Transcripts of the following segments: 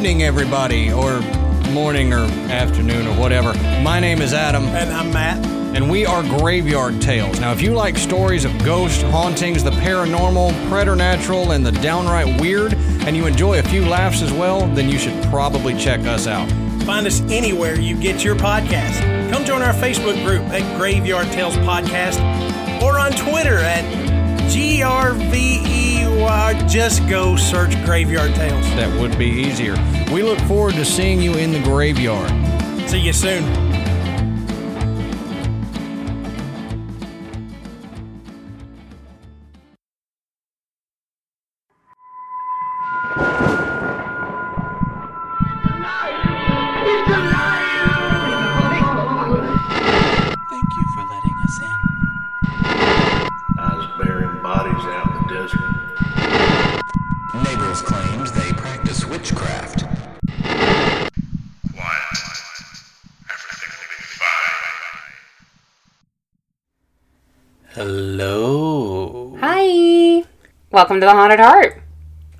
evening, everybody, or morning, or afternoon, or whatever. My name is Adam, And I'm Matt. and we are Graveyard Tales. Now, if you like stories of ghosts, hauntings, the paranormal, preternatural, and the downright weird, and you enjoy a few laughs as well, then you should probably check us out. Find us anywhere you get your podcast. Come join our Facebook group at Graveyard Tales Podcast or on Twitter at GRVEY. Just go search Graveyard Tales. That would be easier. We look forward to seeing you in the graveyard. See you soon. Welcome to the Haunted Heart.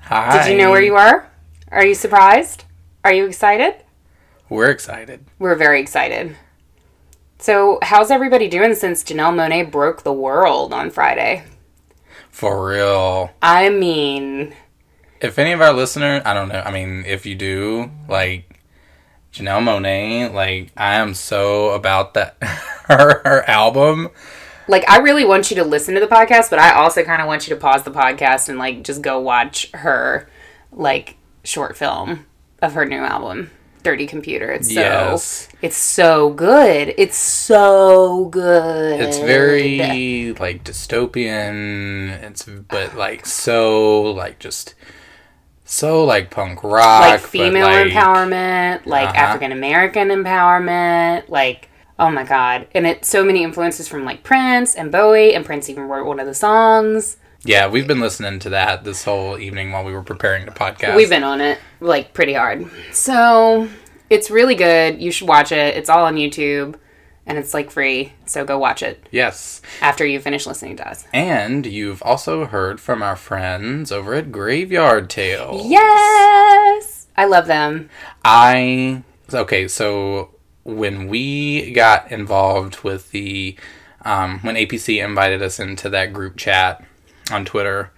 Hi. Did you know where you are? Are you surprised? Are you excited? We're excited. We're very excited. So, how's everybody doing since Janelle Monáe broke the world on Friday? For real. I mean, If any of our listeners, I don't know, I mean, if you do, like, Janelle Monáe, like, I am so about that, her, her album. Like, I really want you to listen to the podcast, but I also kind of want you to pause the podcast and, like, just go watch her, like, short film of her new album. Dirty Computer. It's so Yes. it's so good. It's so good. It's very, like, dystopian. It's, but, like, so, like, just, so, like, punk rock. like female like- empowerment, like Uh-huh. African American empowerment, like oh my god. And it's so many influences from like Prince and Bowie and Prince even wrote one of the songs. Yeah, we've been listening to that this whole evening while we were preparing the podcast. We've been on it like pretty hard. So, it's really good. You should watch it. It's all on YouTube and it's like free. So go watch it Yes. after you finish listening to us. And you've also heard from our friends over at Graveyard Tales. Yes. I love them. I okay, so when we got involved with the um, when APC invited us into that group chat on Twitter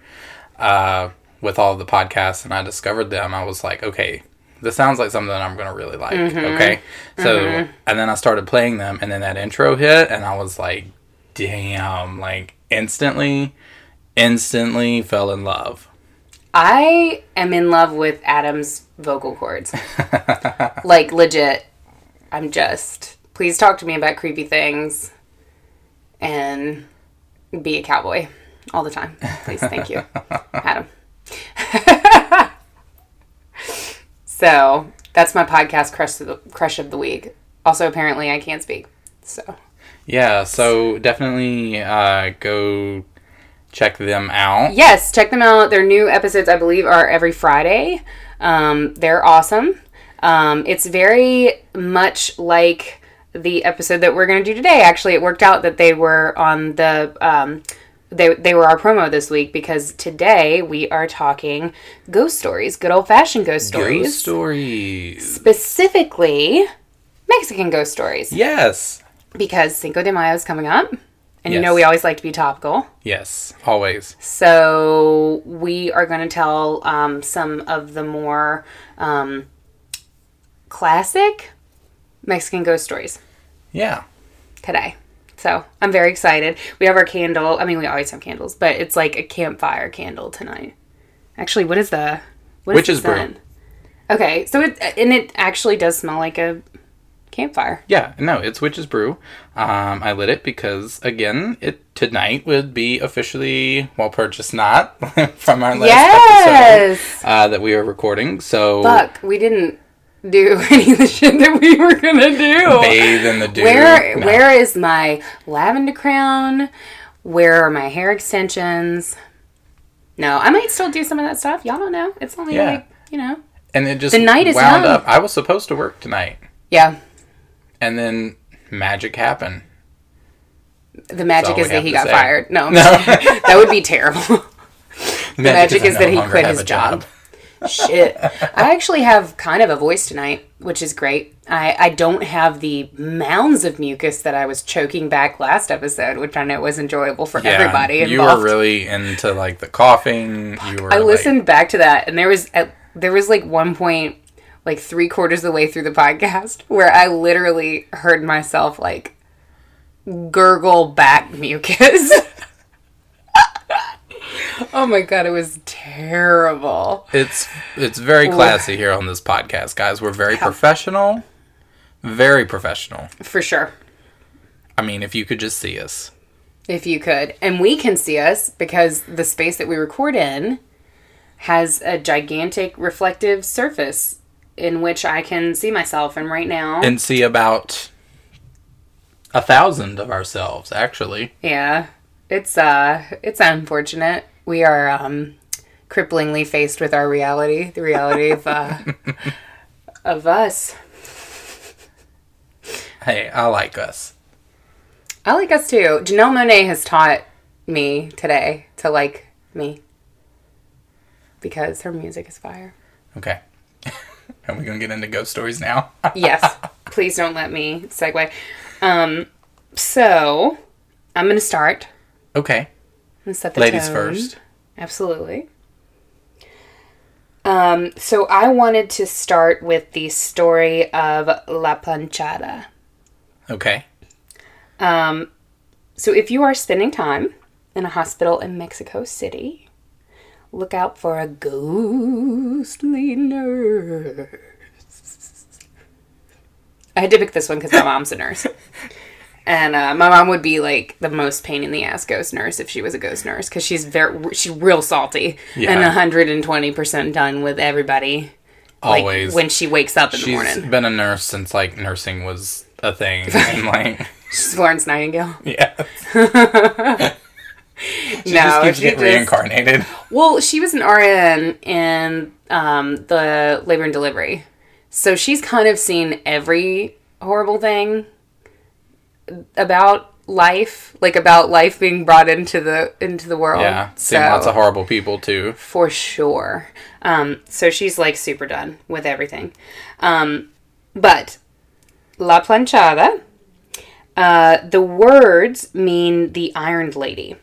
uh, with all of the podcasts, and I discovered them, I was like, okay, this sounds like something I'm gonna really like. Okay, so and then I started playing them, and then that intro hit, and I was like, damn, like instantly, instantly fell in love. I am in love with Adam's vocal cords. like legit. I'm just please talk to me about creepy things and be a cowboy all the time. Please, thank you. Adam. so, that's my podcast crush of the crush of the week. Also apparently I can't speak. So, Yeah, so definitely uh, go check them out. Yes, check them out. Their new episodes, I believe, are every Friday. Um, they're awesome. Um, it's very much like the episode that we're going to do today. Actually, it worked out that they were on the. Um, they, they were our promo this week because today we are talking ghost stories, good old fashioned ghost stories. Ghost stories. Specifically, Mexican ghost stories. Yes. Because Cinco de Mayo is coming up. And you know we always like to be topical. Yes. Always. So we are going to tell um, some of the more um, classic Mexican ghost stories Yeah. today. So I'm very excited. We have our candle. I mean, we always have candles, but it's like a campfire candle tonight. Actually, what is the what is Witch's the brew. Okay, so it and it actually does smell like a campfire. Yeah. No, it's Witch's Brew. Um, I lit it because, again, it tonight would be officially, well, purchased not from our last Yes. episode uh, that we are recording. So, Fuck, we didn't do any of the shit that we were gonna do. bathe in the dew. Where No. where is my lavender crown? Where are my hair extensions? No, I might still do some of that stuff. Y'all don't know. It's only Yeah. like you know. And it just The night is wound young. up. I was supposed to work tonight. Yeah, And then magic happened. the magic is that he got say. fired. No, that would be terrible. The magic is I that he quit his a job. Shit. I actually have kind of a voice tonight, which is great. I, I don't have the mounds of mucus that I was choking back last episode, which I know was enjoyable for everybody you involved. were really into like the coughing. You were. I like- listened back to that, and there was at, there was like one point, like three quarters of the way through the podcast, where I literally heard myself like gurgle back mucus. oh my god, it was terrible. It's it's very classy here on this podcast, guys. We're very professional. Very professional. For sure. I mean, if you could just see us. If you could. And we can see us because the space that we record in has a gigantic reflective surface in which I can see myself. And right now, And see about a thousand of ourselves, actually. yeah, it's uh, it's unfortunate. We are um, cripplingly faced with our reality, the reality of uh, of us. Hey, I like us. I like us too. Janelle Monáe has taught me today to like me because her music is fire. Okay. Are we gonna get into ghost stories now? yes. Please don't let me segue. Um, so I'm gonna start. okay. I'm set the Ladies tone. first. Absolutely. Um, so I wanted to start with the story of La Planchada. Okay. Um, so if you are spending time in a hospital in Mexico City, look out for a ghostly nurse. I had to pick this one because my mom's a nurse. And uh, my mom would be like the most pain in the ass ghost nurse if she was a ghost nurse because she's very she's real salty and hundred and twenty percent done with everybody. Like, Always. when she wakes up in the She's morning. been a nurse since like nursing was a thing. and like She's Florence Nightingale. yeah. no, just keeps she getting just- reincarnated. Well, she was an RN in um, the labor and delivery, so she's kind of seen every horrible thing about life, like about life being brought into the into the world. Yeah. Seen so, lots of horrible people too. for sure. Um, so she's like super done with everything. Um, but La Planchada, uh, the words mean the Ironed Lady.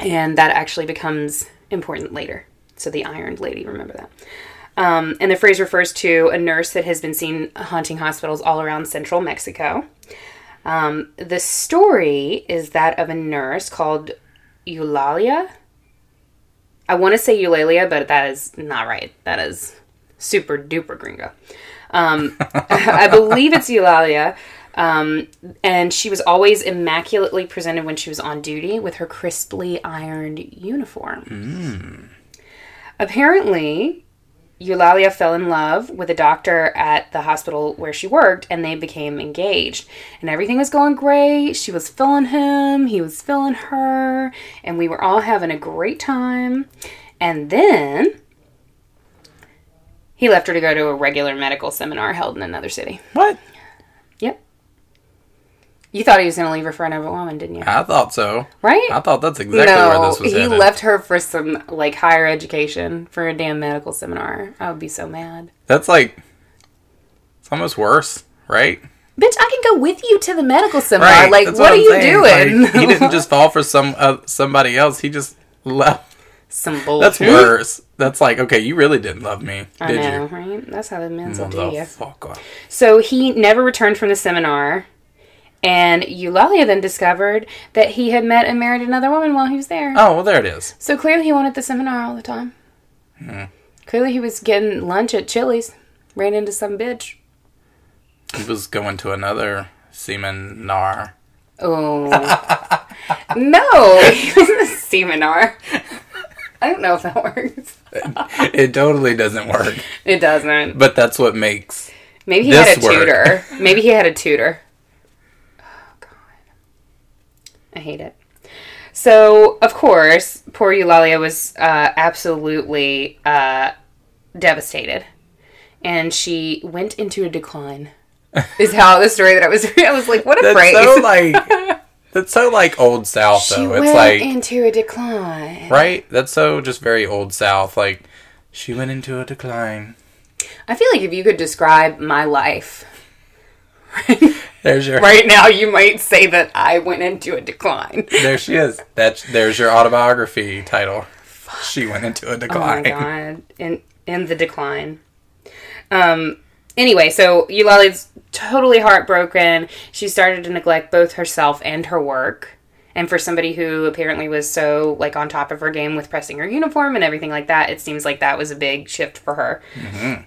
And that actually becomes important later. So the Ironed Lady, remember that. Um, and the phrase refers to a nurse that has been seen haunting hospitals all around central Mexico. Um, the story is that of a nurse called Eulalia. I want to say Eulalia, but that is not right. That is super duper gringo. Um, I believe it's Eulalia. Um, and she was always immaculately presented when she was on duty with her crisply ironed uniform. Apparently, Eulalia fell in love with a doctor at the hospital where she worked and they became engaged. And everything was going great. She was filling him, he was filling her, and we were all having a great time. And then he left her to go to a regular medical seminar held in another city. What? You thought he was going to leave her for another woman, didn't you? I thought so. Right? I thought that's exactly where this was he headed. left her for some like higher education for a damn medical seminar. I would be so mad. That's like it's almost worse, right? Bitch, I can go with you to the medical seminar. Like, that's what, are I'm you saying. doing? Like, he didn't just fall for some uh, somebody else. He just left. some bullshit. That's worse. That's like okay, you really didn't love me, I did know, you? right? That's how the men's will do you. Motherfucker. So he never returned from the seminar, and Eulalia then discovered that he had met and married another woman while he was there. Oh well, there it is. So clearly he wanted the seminar all the time. Hmm. Clearly he was getting lunch at Chili's, ran into some bitch. He was going to another seminar. nar. Oh. no, he was in a seminar. I don't know if that works. It totally doesn't work, It doesn't. but that's what makes. Maybe he had a work. tutor. Maybe he had a tutor. Oh, God. I hate it. So, of course, poor Eulalia was uh, absolutely uh, devastated. And she went into a decline. is how the story that I was I was like, what a That's phrase. so like. That's so like old South she though. went It's like into a decline. right. That's so just very old South. Like She went into a decline. I feel like if you could describe my life There's your right now, you might say that I went into a decline. There she is. That's there's your autobiography title. She went into a decline. Oh my god! In in the decline. Um. Anyway, so Eulalia's totally heartbroken. She started to neglect both herself and her work. And for somebody who apparently was so like on top of her game with pressing her uniform and everything like that, it seems like that was a big shift for her.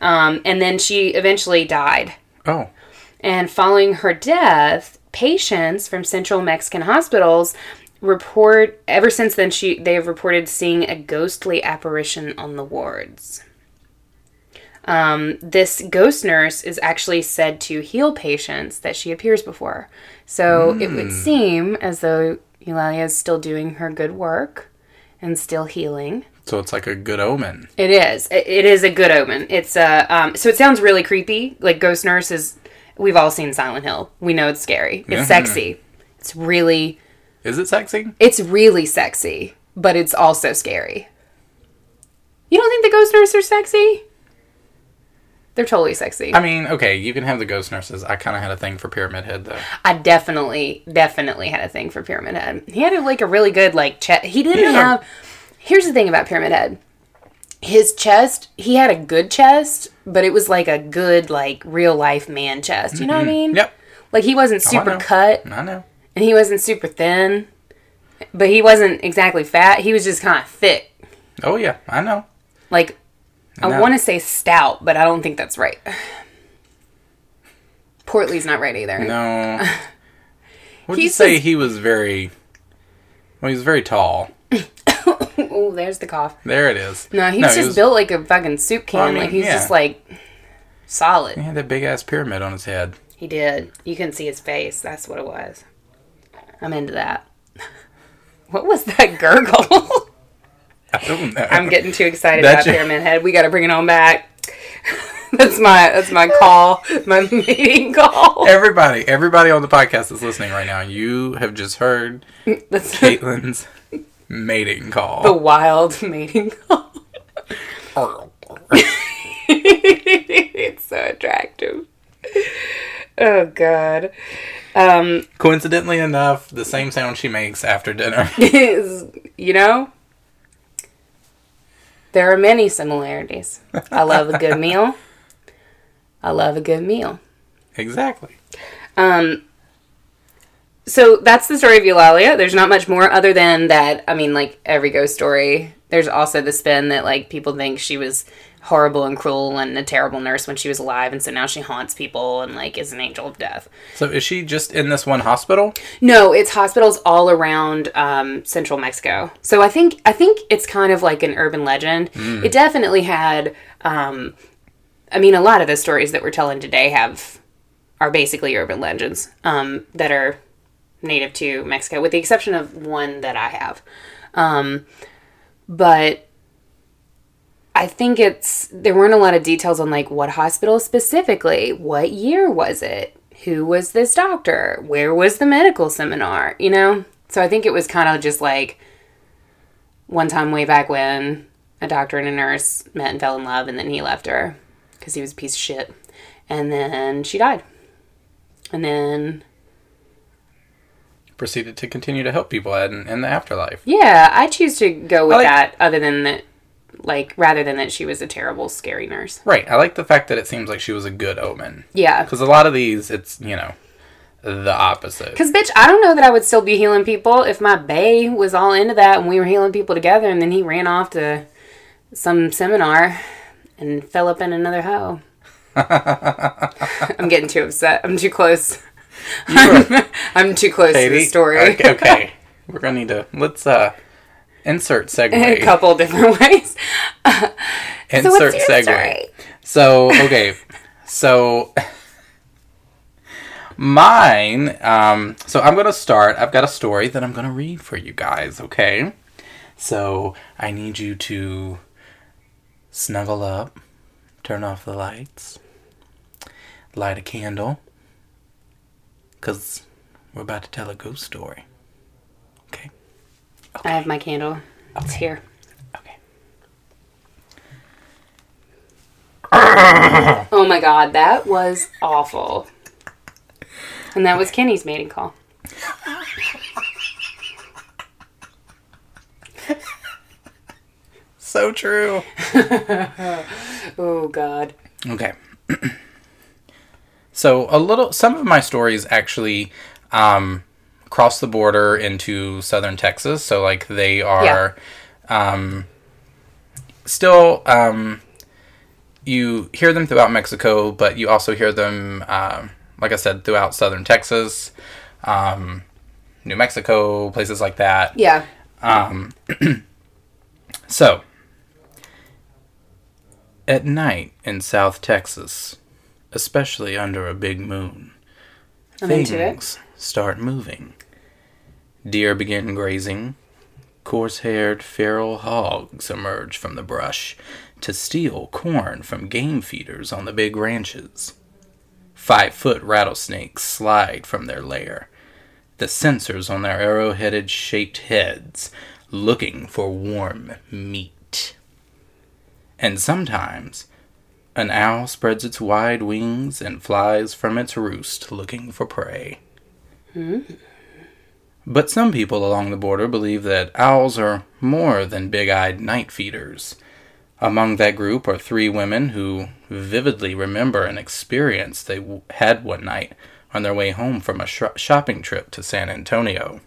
Um, and then she eventually died. oh, And following her death, patients from central Mexican hospitals report ever since then she they have reported seeing a ghostly apparition on the wards. Um, this ghost nurse is actually said to heal patients that she appears before. So it would seem as though Eulalia is still doing her good work and still healing. so it's like a good omen. It is. It it is a good omen. It's a. um, so it sounds really creepy. Like Ghost Nurse is. We've all seen Silent Hill. We know it's scary. It's sexy. It's really. Is it sexy? It's really sexy, but it's also scary. You don't think the Ghost nurses are sexy? They're totally sexy. I mean, okay, you can have the ghost nurses. I kind of had a thing for Pyramid Head though. I definitely, definitely had a thing for Pyramid Head. He had like a really good like chest. He didn't Yeah. have. Here's the thing about Pyramid Head. His chest, he had a good chest, but it was like a good like real life man chest. You know what I mean? Yep, Like he wasn't oh, super know. cut I know. and he wasn't super thin, but he wasn't exactly fat. He was just kind of thick. Oh yeah, I know. Like I want to say stout, but I don't think that's right. Portly's not right either. No. Would you say he was very? Well, he was very tall. Oh, there's the cough. There it is. No, he's he just was- built like a fucking soup can. Well, I mean, like he's yeah. just like solid. He had that big ass pyramid on his head. He did. You couldn't see his face. That's what it was. I'm into that. What was that gurgle? I don't know. I'm getting too excited That's about your- Pyramid Head. We got to bring it on back. that's my that's my call, my meeting call. Everybody, everybody on the podcast that's listening right now, you have just heard That's Caitlin's mating call. the wild mating call. it's so attractive. Oh God. Um, Coincidentally enough, the same sound she makes after dinner. is you know there are many similarities. I love a good meal. I love a good meal. exactly. Um, so that's the story of Eulalia. There's not much more other than that. I mean, like every ghost story, there's also the spin that like people think she was horrible and cruel and a terrible nurse when she was alive, and so now she haunts people and like is an angel of death. So is she just in this one hospital? No, it's hospitals all around um, central Mexico. So I think I think it's kind of like an urban legend. It definitely had. Um, I mean, a lot of the stories that we're telling today have are basically urban legends um, that are native to Mexico, with the exception of one that I have. Um, but I think it's there weren't a lot of details on like what hospital specifically, what year was it, who was this doctor, where was the medical seminar, you know? So I think it was kind of just like one time way back when a doctor and a nurse met and fell in love, and then he left her because he was a piece of shit, and then she died, and then Proceeded to continue to help people in, in the afterlife. yeah, I choose to go with like- that, other than that, like rather than that she was a terrible, scary nurse. Right. I like the fact that it seems like she was a good omen. Yeah, Because a lot of these, it's, you know, the opposite. Because, bitch, I don't know that I would still be healing people if my bay was all into that and we were healing people together and then he ran off to some seminar and fell up in another hoe. I'm getting too upset. I'm too close. I'm, I'm too close to the story. Okay, okay. We're going to need to, let's, uh, insert In a couple different ways. insert so segue. story? So okay, so mine. Um, so I'm gonna start. I've got a story that I'm gonna read for you guys. Okay, so I need you to snuggle up, turn off the lights, light a candle, cause we're about to tell a ghost story. Okay. I have my candle. It's here. Okay. oh my god, that was awful. And that was Kenny's mating call. So true. Oh god. Okay. so a little, some of my stories actually um, cross the border into southern Texas. So like they are um, still um, you hear them throughout Mexico, but you also hear them, um like I said, throughout southern Texas, um, New Mexico, places like that. Yeah. So, at night in South Texas, especially under a big moon, I'm things start moving. Deer begin grazing. Coarse haired feral hogs emerge from the brush to steal corn from game feeders on the big ranches. Five foot rattlesnakes slide from their lair, the sensors on their arrow-headed shaped heads looking for warm meat. And sometimes an owl spreads its wide wings and flies from its roost looking for prey. Hmm. But some people along the border believe that owls are more than big eyed night feeders. Among that group are three women who vividly remember an experience they w- had one night on their way home from a sh- shopping trip to San Antonio.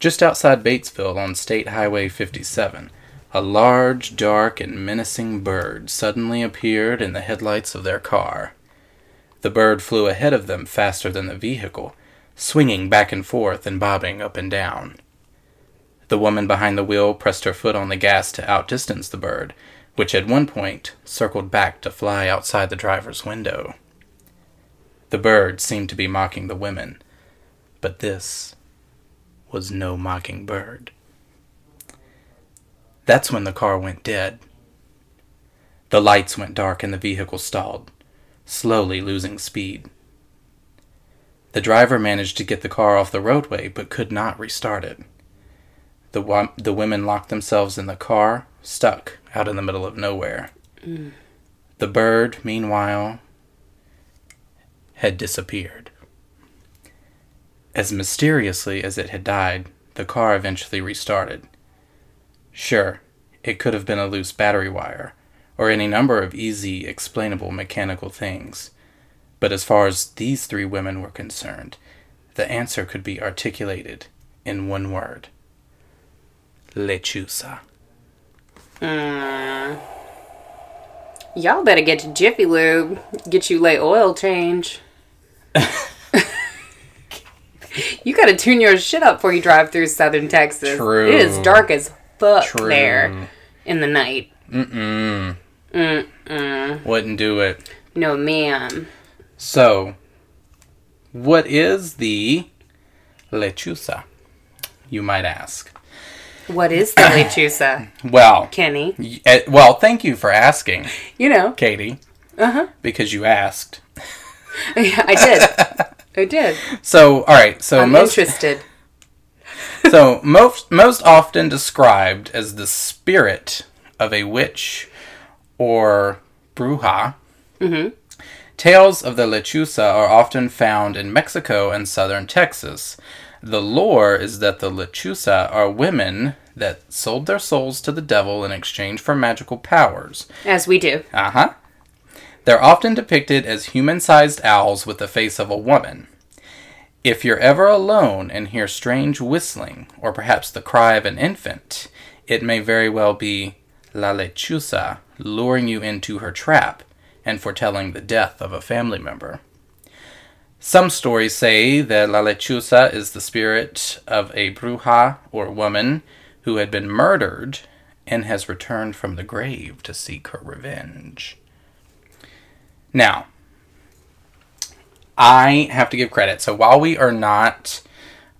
Just outside Batesville on State Highway 57, a large, dark, and menacing bird suddenly appeared in the headlights of their car. The bird flew ahead of them faster than the vehicle, swinging back and forth and bobbing up and down. The woman behind the wheel pressed her foot on the gas to outdistance the bird, which at one point circled back to fly outside the driver's window. The bird seemed to be mocking the women, but this was no mocking bird. That's when the car went dead. The lights went dark and the vehicle stalled, slowly losing speed. The driver managed to get the car off the roadway but could not restart it. The, the women locked themselves in the car, stuck out in the middle of nowhere. The bird, meanwhile, had disappeared. As mysteriously as it had died, the car eventually restarted. Sure, it could have been a loose battery wire, or any number of easy, explainable mechanical things. But as far as these three women were concerned, the answer could be articulated in one word Lechuza. Hmm. Y'all better get to Jiffy Lube. Get you late oil change. you gotta tune your shit up before you drive through southern Texas. True. It is dark as fuck True. there in the night. Wouldn't do it. No, ma'am. So, what is the lechuza? You might ask. What is the lechuza, Well, Kenny? y- eh, well, thank you for asking, You know, Katie. Uh Uh-huh. huh. Because you asked. I did. I did. So, all right. So I'm most interested. so most most often described as the spirit of a witch or bruja. Tales of the lechuza are often found in Mexico and southern Texas. The lore is that the lechuza are women that sold their souls to the devil in exchange for magical powers. As we do. Uh huh. They're often depicted as human sized owls with the face of a woman. If you're ever alone and hear strange whistling, or perhaps the cry of an infant, it may very well be La Lechuza luring you into her trap and foretelling the death of a family member. Some stories say that La Lechuza is the spirit of a bruja or woman who had been murdered and has returned from the grave to seek her revenge. Now, I have to give credit. So while we are not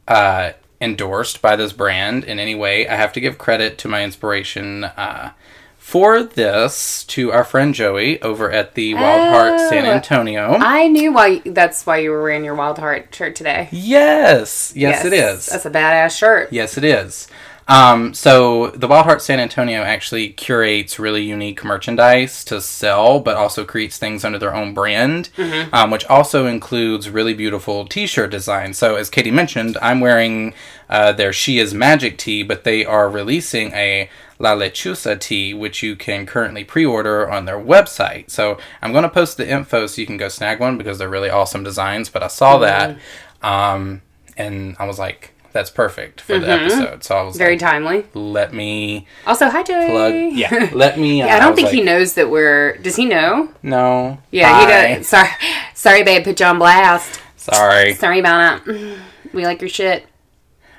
uh, endorsed by this brand in any way, I have to give credit to my inspiration uh, for this to our friend Joey over at the Wild Heart San Oh. Antonio. I knew why. That's why you were wearing your Wild Heart shirt today. yes, yes, it is. That's a badass shirt. Yes, it is. Um, so the Wild Heart San Antonio actually curates really unique merchandise to sell, but also creates things under their own brand, um, which also includes really beautiful T-shirt designs. So as Katie mentioned, I'm wearing uh, their She Is Magic tee, but they are releasing a La Lechuza tee, which you can currently pre-order on their website. So I'm going to post the info so you can go snag one because they're really awesome designs. But I saw that, um, and I was like, "That's perfect for the episode." So I was Very like, timely. let me Also, hi Joey. plug. Yeah, let me. Yeah, I don't was think like, he knows that we're. Does he know? No. Yeah, Hi. he does. Sorry, sorry, babe. Put you on blast. Sorry, Sorry about that. We like your shit.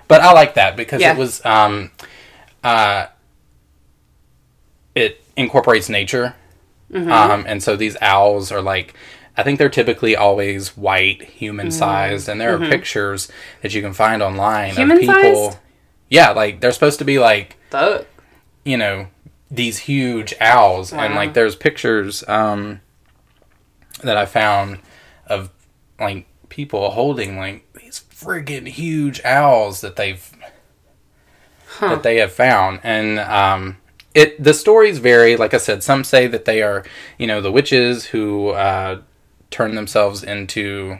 but I like that because Yeah. it was um, uh, it incorporates nature, Mm-hmm. um, and so these owls are like. I think they're typically always white, human Mm-hmm. sized, and there are pictures that you can find online of Human-sized? people. Yeah, like they're supposed to be like Fuck. you know these huge owls and like there's pictures um that i found of like people holding like these friggin huge owls that they've that they have found and um it the stories vary like i said some say that they are you know the witches who uh turn themselves into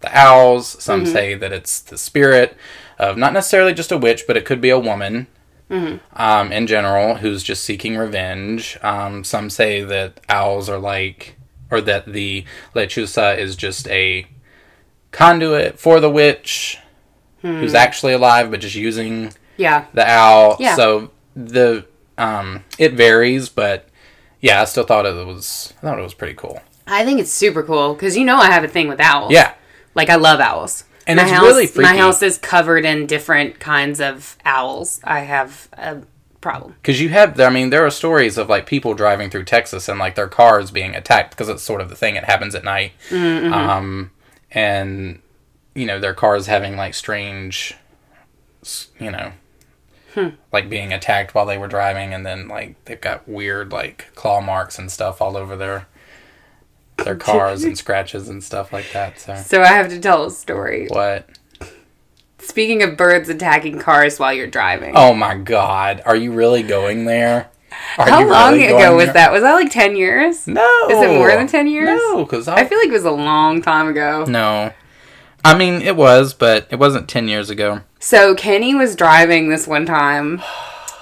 the owls some say that it's the spirit of not necessarily just a witch but it could be a woman um, in general who's just seeking revenge. Um, some say that owls are like, or that the lechuza is just a conduit for the witch who's actually alive, but just using Yeah. the owl. Yeah. So the um, it varies, but yeah, I still thought it was. I thought it was pretty cool. I think it's super cool because you know I have a thing with owls. Yeah, Like I love owls. And my it's house, really My house is covered in different kinds of owls. I have a problem. because you have. I mean, there are stories of like people driving through Texas and like their cars being attacked because it's sort of the thing. It happens at night. Mm-hmm. um, and you know their cars having like strange, you know, Hmm. like being attacked while they were driving, and then like they've got weird like claw marks and stuff all over their their cars and scratches and stuff like that. So So I have to tell a story. what? Speaking of birds attacking cars while you're driving. Oh my God! Are you really going there? Are How long really ago was there? that? Was that like 10 years? No. Is it more than 10 years? No, because I feel like it was a long time ago. no. I mean, it was, but it wasn't ten years ago. So Kenny was driving this one time,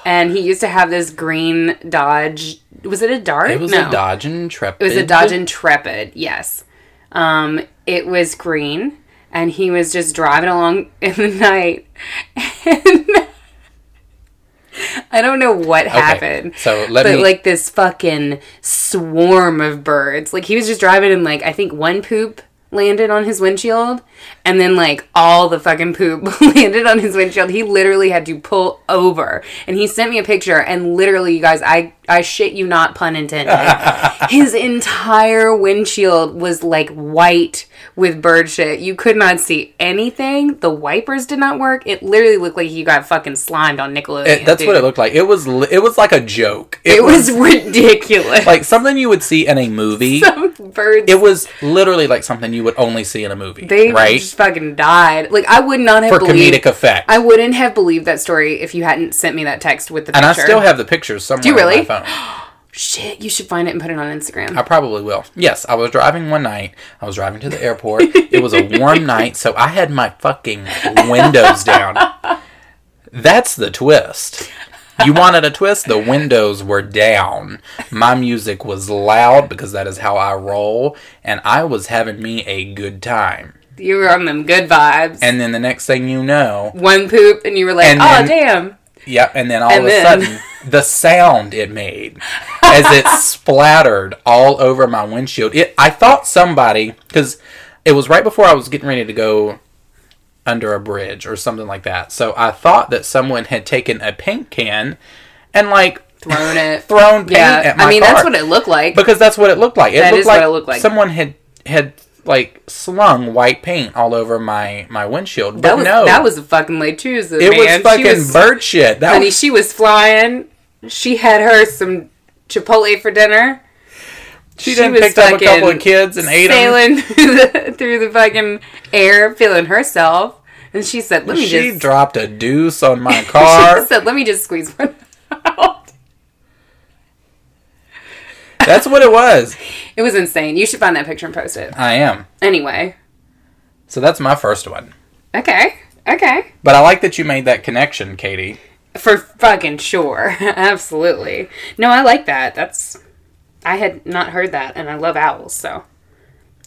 and he used to have this green Dodge. Was it a Dart? It was no. a Dodge Intrepid. It was a Dodge Intrepid. Yes. Um, it was green, and he was just driving along in the night, and I don't know what happened. so let but me- like this fucking swarm of birds. Like he was just driving, and like I think one poop landed on his windshield, and then like all the fucking poop landed on his windshield. He literally had to pull over, and he sent me a picture. And literally, you guys, I I shit you not, pun intended. his entire windshield was like white with bird shit. You could not see anything. The wipers did not work. It literally looked like he got fucking slimed on Nickelodeon. It- that's what it looked like. It was. It was like a joke. It was ridiculous. like something you would see in a movie. birds. It was literally like something you would only see in a movie, they right? just fucking died. Like I would not have For believed. comedic effect. I wouldn't have believed that story if you hadn't sent me that text with the and picture. I still have the pictures somewhere Do you really? Phone. Shit, you should find it and put it on Instagram. I probably will. Yes, I was driving one night. I was driving to the airport. it was a warm night, so I had my fucking windows down. That's the twist. You wanted a twist? The windows were down. My music was loud because that is how I roll, and I was having me a good time. you were on them good vibes. And then the next thing you know, One poop, and you were like, And "Oh then- damn!" Yep, and then all And of a sudden, the sound it made as it splattered all over my windshield. It, I thought somebody, because it was right before I was getting ready to go under a bridge or something like that. So I thought that someone had taken a paint can and like Thrown it. thrown paint yeah, at my I mean car. that's what it looked like. because that's what it looked like. It That looked is like what it looked like. someone had had like slung white paint all over my my windshield. But that was no, that was a fucking late Tuesday. it man. was fucking was- bird shit. That Honey, was she was flying. She had her some Chipotle for dinner. She, She was picked up a couple of kids and ate them. sailing through the, through the fucking air, feeling herself. And she said, "Let me just. She just." dropped a deuce on my car. she said, "Let me just squeeze one out." That's what it was. It was insane. You should find that picture and post it. I am. Anyway, So that's my first one. okay, okay, But I like that you made that connection, Katie. For fucking sure, absolutely. No, I like that. That's I had not heard that, and I love owls, so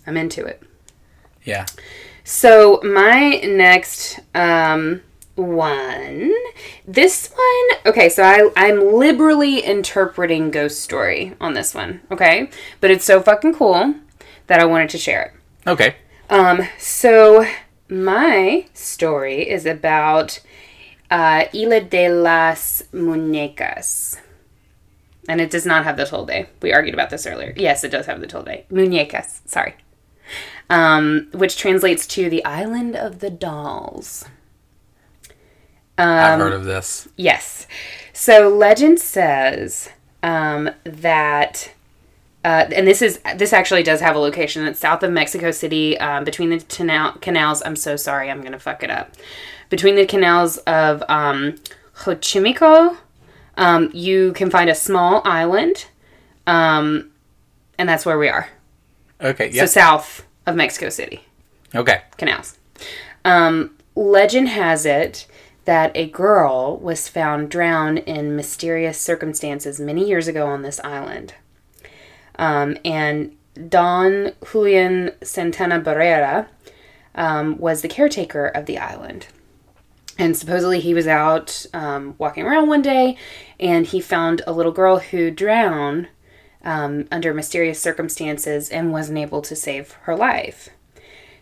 I'm into it. Yeah. So my next um, one, this one, okay. So I I'm liberally interpreting Ghost Story on this one, okay, but it's so fucking cool that I wanted to share it. Okay. Um, so my story is about uh, Isla de las Muñecas. And it does not have the tilde. We argued about this earlier. Yes, it does have the tilde. Muñecas, sorry. Um, which translates to the island of the dolls. I've heard of this. Yes. So legend says um, that, uh, and this is this actually does have a location. It's south of Mexico City, um, between the canal, canals. I'm so sorry, I'm gonna fuck it up. Between the canals of um, Xochimilco, um, you can find a small island, um, and that's where we are. Okay. So south of Mexico City okay. canals. Um, legend has it that a girl was found drowned in mysterious circumstances many years ago on this island. Um, and Don Julian Santana Barrera um, was the caretaker of the island. And supposedly he was out um, walking around one day and he found a little girl who drowned um, under mysterious circumstances and wasn't able to save her life.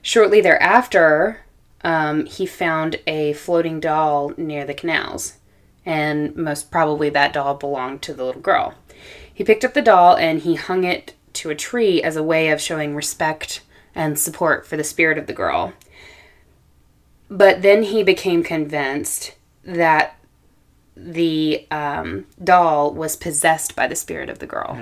Shortly thereafter, um, he found a floating doll near the canals, and most probably that doll belonged to the little girl. He picked up the doll and he hung it to a tree as a way of showing respect and support for the spirit of the girl. But then he became convinced that the um, doll was possessed by the spirit of the girl.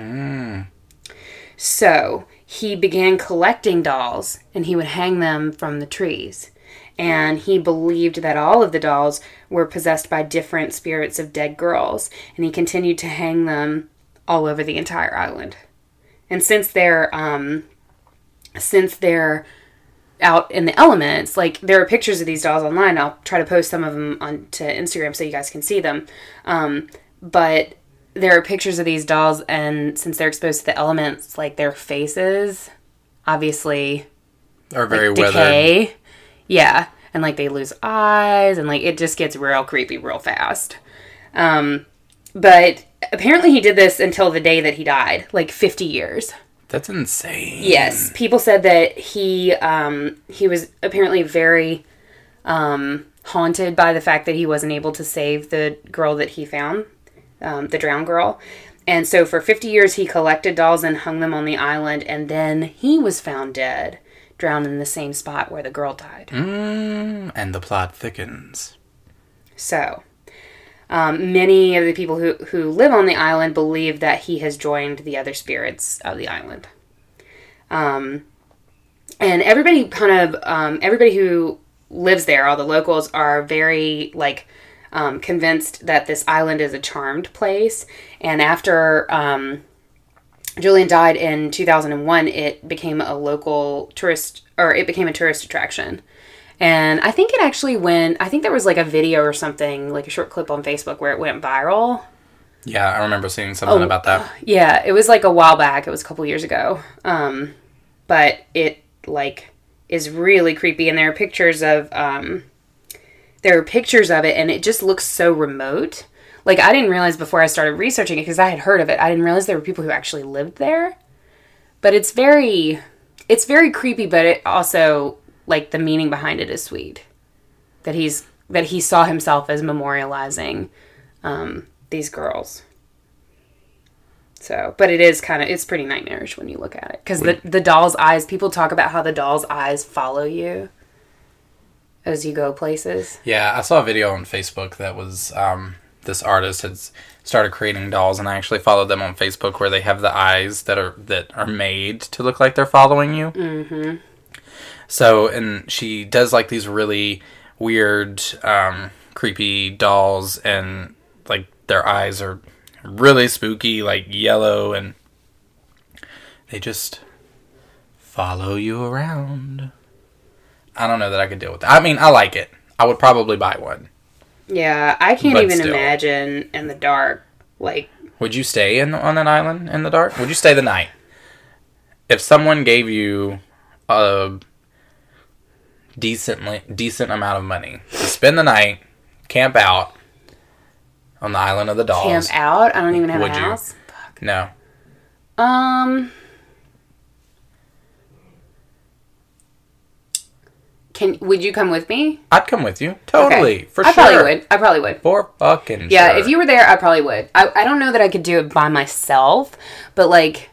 So he began collecting dolls and he would hang them from the trees. And he believed that all of the dolls were possessed by different spirits of dead girls. And he continued to hang them all over the entire island. And since they're um, since they're out in the elements, like there are pictures of these dolls online. I'll try to post some of them onto Instagram so you guys can see them. Um, but there are pictures of these dolls, and since they're exposed to the elements, like their faces, obviously are very weathered. decay. Yeah, and like they lose eyes, and like it just gets real creepy real fast. Um, but apparently he did this until the day that he died, like 50 years. That's insane. Yes, people said that he um, he was apparently very um, haunted by the fact that he wasn't able to save the girl that he found, um, the drowned girl. And so for 50 years he collected dolls and hung them on the island, and then he was found dead, drowned in the same spot where the girl died. Mm, and the plot thickens. So, um, many of the people who, who live on the island believe that he has joined the other spirits of the island. Um, and everybody kind of, um, everybody who lives there, all the locals, are very, like, um, convinced that this island is a charmed place. And after um, Julian died in 2001, it became a local tourist, or it became a tourist attraction. And I think it actually went, I think there was like a video or something, like a short clip on Facebook where it went viral. Yeah, I remember seeing something about that. Yeah, it was like a while back. It was a couple years ago. Um, but it like is really creepy, and there are pictures of um, there are pictures of it, and it just looks so remote. Like I didn't realize before I started researching it because I had heard of it. I didn't realize there were people who actually lived there. But it's very, it's very creepy. But it also like the meaning behind it is sweet. That he's that he saw himself as memorializing um, these girls. So, but it is kind of it's pretty nightmarish when you look at it because the the doll's eyes. People talk about how the doll's eyes follow you as you go places. Yeah, I saw a video on Facebook that was um, this artist had started creating dolls, and I actually followed them on Facebook where they have the eyes that are that are made to look like they're following you. Mm-hmm. So, and she does like these really weird, um, creepy dolls, and like their eyes are really spooky, like yellow, and they just follow you around. I don't know that I could deal with that. I mean, I like it. I would probably buy one. Yeah, I can't But even still. imagine in the dark. Like, Would you stay in on an island in the dark? Would you stay the night? If someone gave you a decently decent amount of money to spend the night, camp out on the island of the dolls. camp out. I don't even have Would a you? house. No. Um. Can would you come with me? I'd come with you. Totally. Okay. For I sure. I probably would. I probably would. For fucking Yeah, sure. if you were there, I probably would. I, I don't know that I could do it by myself, but like,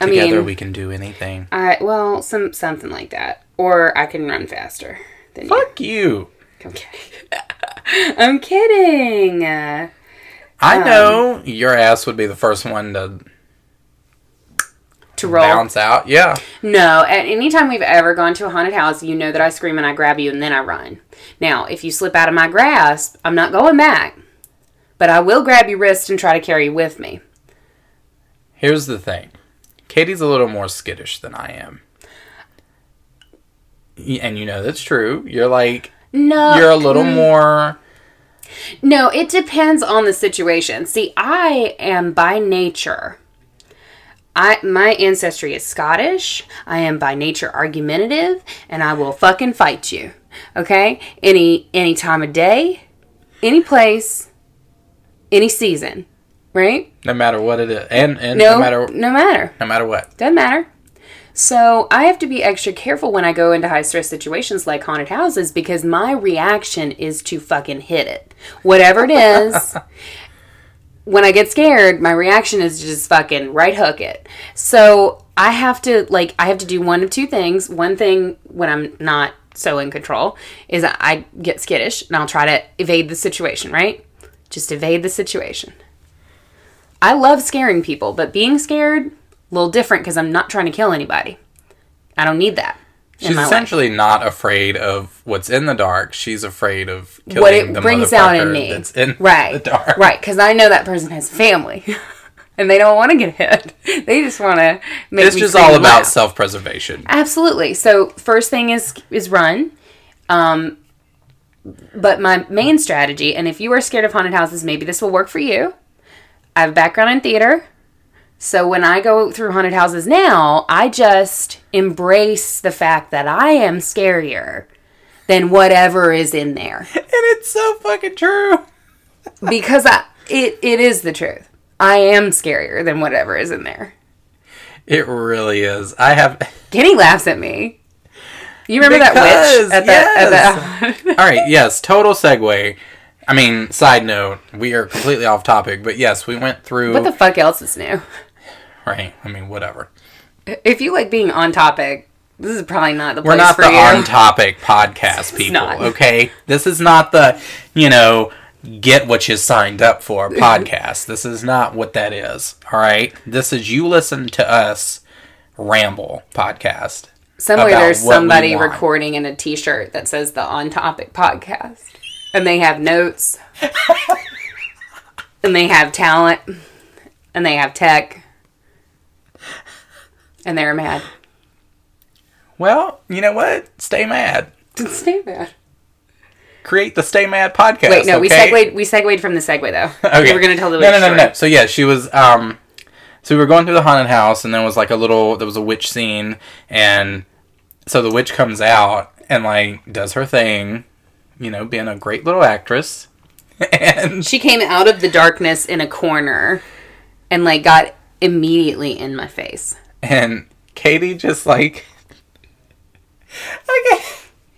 I Together mean, we can do anything. I well, some something like that, or I can run faster than you. Fuck you. I'm. I'm kidding. Uh, I Um, know your ass would be the first one to to roll. bounce out. Yeah. No, at any time we've ever gone to a haunted house, you know that I scream and I grab you and then I run. Now, if you slip out of my grasp, I'm not going back, but I will grab your wrist and try to carry you with me. Here's the thing. Katie's a little more skittish than I am. And you know that's true. You're like No, you're a little mm. more no, it depends on the situation. See, I am by nature. I my ancestry is Scottish. I am by nature argumentative, and I will fucking fight you. Okay, any any time of day, any place, any season, right? no matter what it is. And and No, no matter no matter. no matter what. Doesn't matter. So I have to be extra careful when I go into high stress situations like haunted houses because my reaction is to fucking hit it. Whatever it is, when I get scared, my reaction is to just fucking right hook it. So I have to like I have to do one of two things. One thing when I'm not so in control is I get skittish and I'll try to evade the situation, right? Just evade the situation. I love scaring people, but being scared, a little different because I'm not trying to kill anybody. I don't need that. She's my life. essentially not afraid of what's in the dark. She's afraid of killing what it the brings out in me. That's in right. the dark. Right, because I know that person has family. and they don't want to get hit. They just want to make It's just all about self-preservation. Absolutely. So first thing is is run. Um, but my main strategy, and if you are scared of haunted houses, maybe this will work for you. I have a background in theater. So when I go through haunted houses now, I just embrace the fact that I am scarier than whatever is in there. And it's so fucking true. Because I, it, it is the truth. I am scarier than whatever is in there. It really is. I have Kenny laughs at me. You remember that Because, witch at the, at the All right, yes, total segue. I mean, side note, we are completely off topic, but yes, we went through What the fuck else is new? right. I mean, whatever. If you like being on topic, this is probably not the We're not the you. on topic podcast people, okay? This is not the, you know, get what you signed up for podcast. this is not what that is, all right? This is you listen to us ramble podcast. Somewhere there's somebody recording in a T-shirt that says the On Topic podcast, and they have notes, and they have talent, and they have tech, and they're mad. Well, you know what? Stay mad. Stay mad. Create the Stay Mad podcast. Wait, no, we segued. We segued from the segue though. Okay. We were gonna tell the no, no, no, story. no. So yeah, she was. Um, so we were going through the haunted house, and there was like a little. There was a witch scene, and so the witch comes out and like does her thing, you know, being a great little actress, and She came out of the darkness in a corner, and like got immediately in my face. and Katie just like. Okay,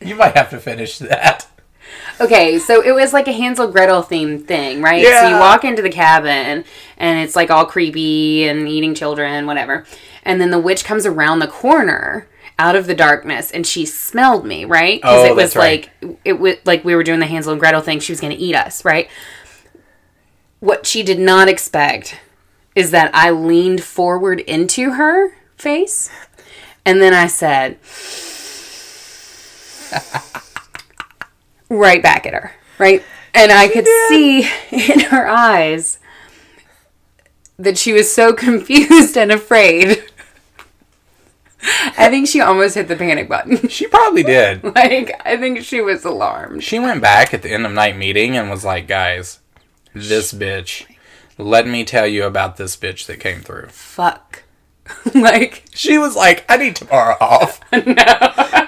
you might have to finish that. Okay, so it was like a Hansel Gretel themed thing, right? Yeah. So you walk into the cabin and it's like all creepy and eating children, whatever. And then the witch comes around the corner out of the darkness and she smelled me, right? Because Oh, it was right. like it was like we were doing the Hansel and Gretel thing. She was going to eat us, right? What she did not expect is that I leaned forward into her face and then I said, right back at her, right? And I could see in her eyes that she was so confused and afraid. I think she almost hit the panic button. She probably did. Like, I think she was alarmed. She went back at the end of night meeting and was like, guys, this bitch. Let me tell you about this bitch that came through. Fuck. like, She was like, I need tomorrow off. no.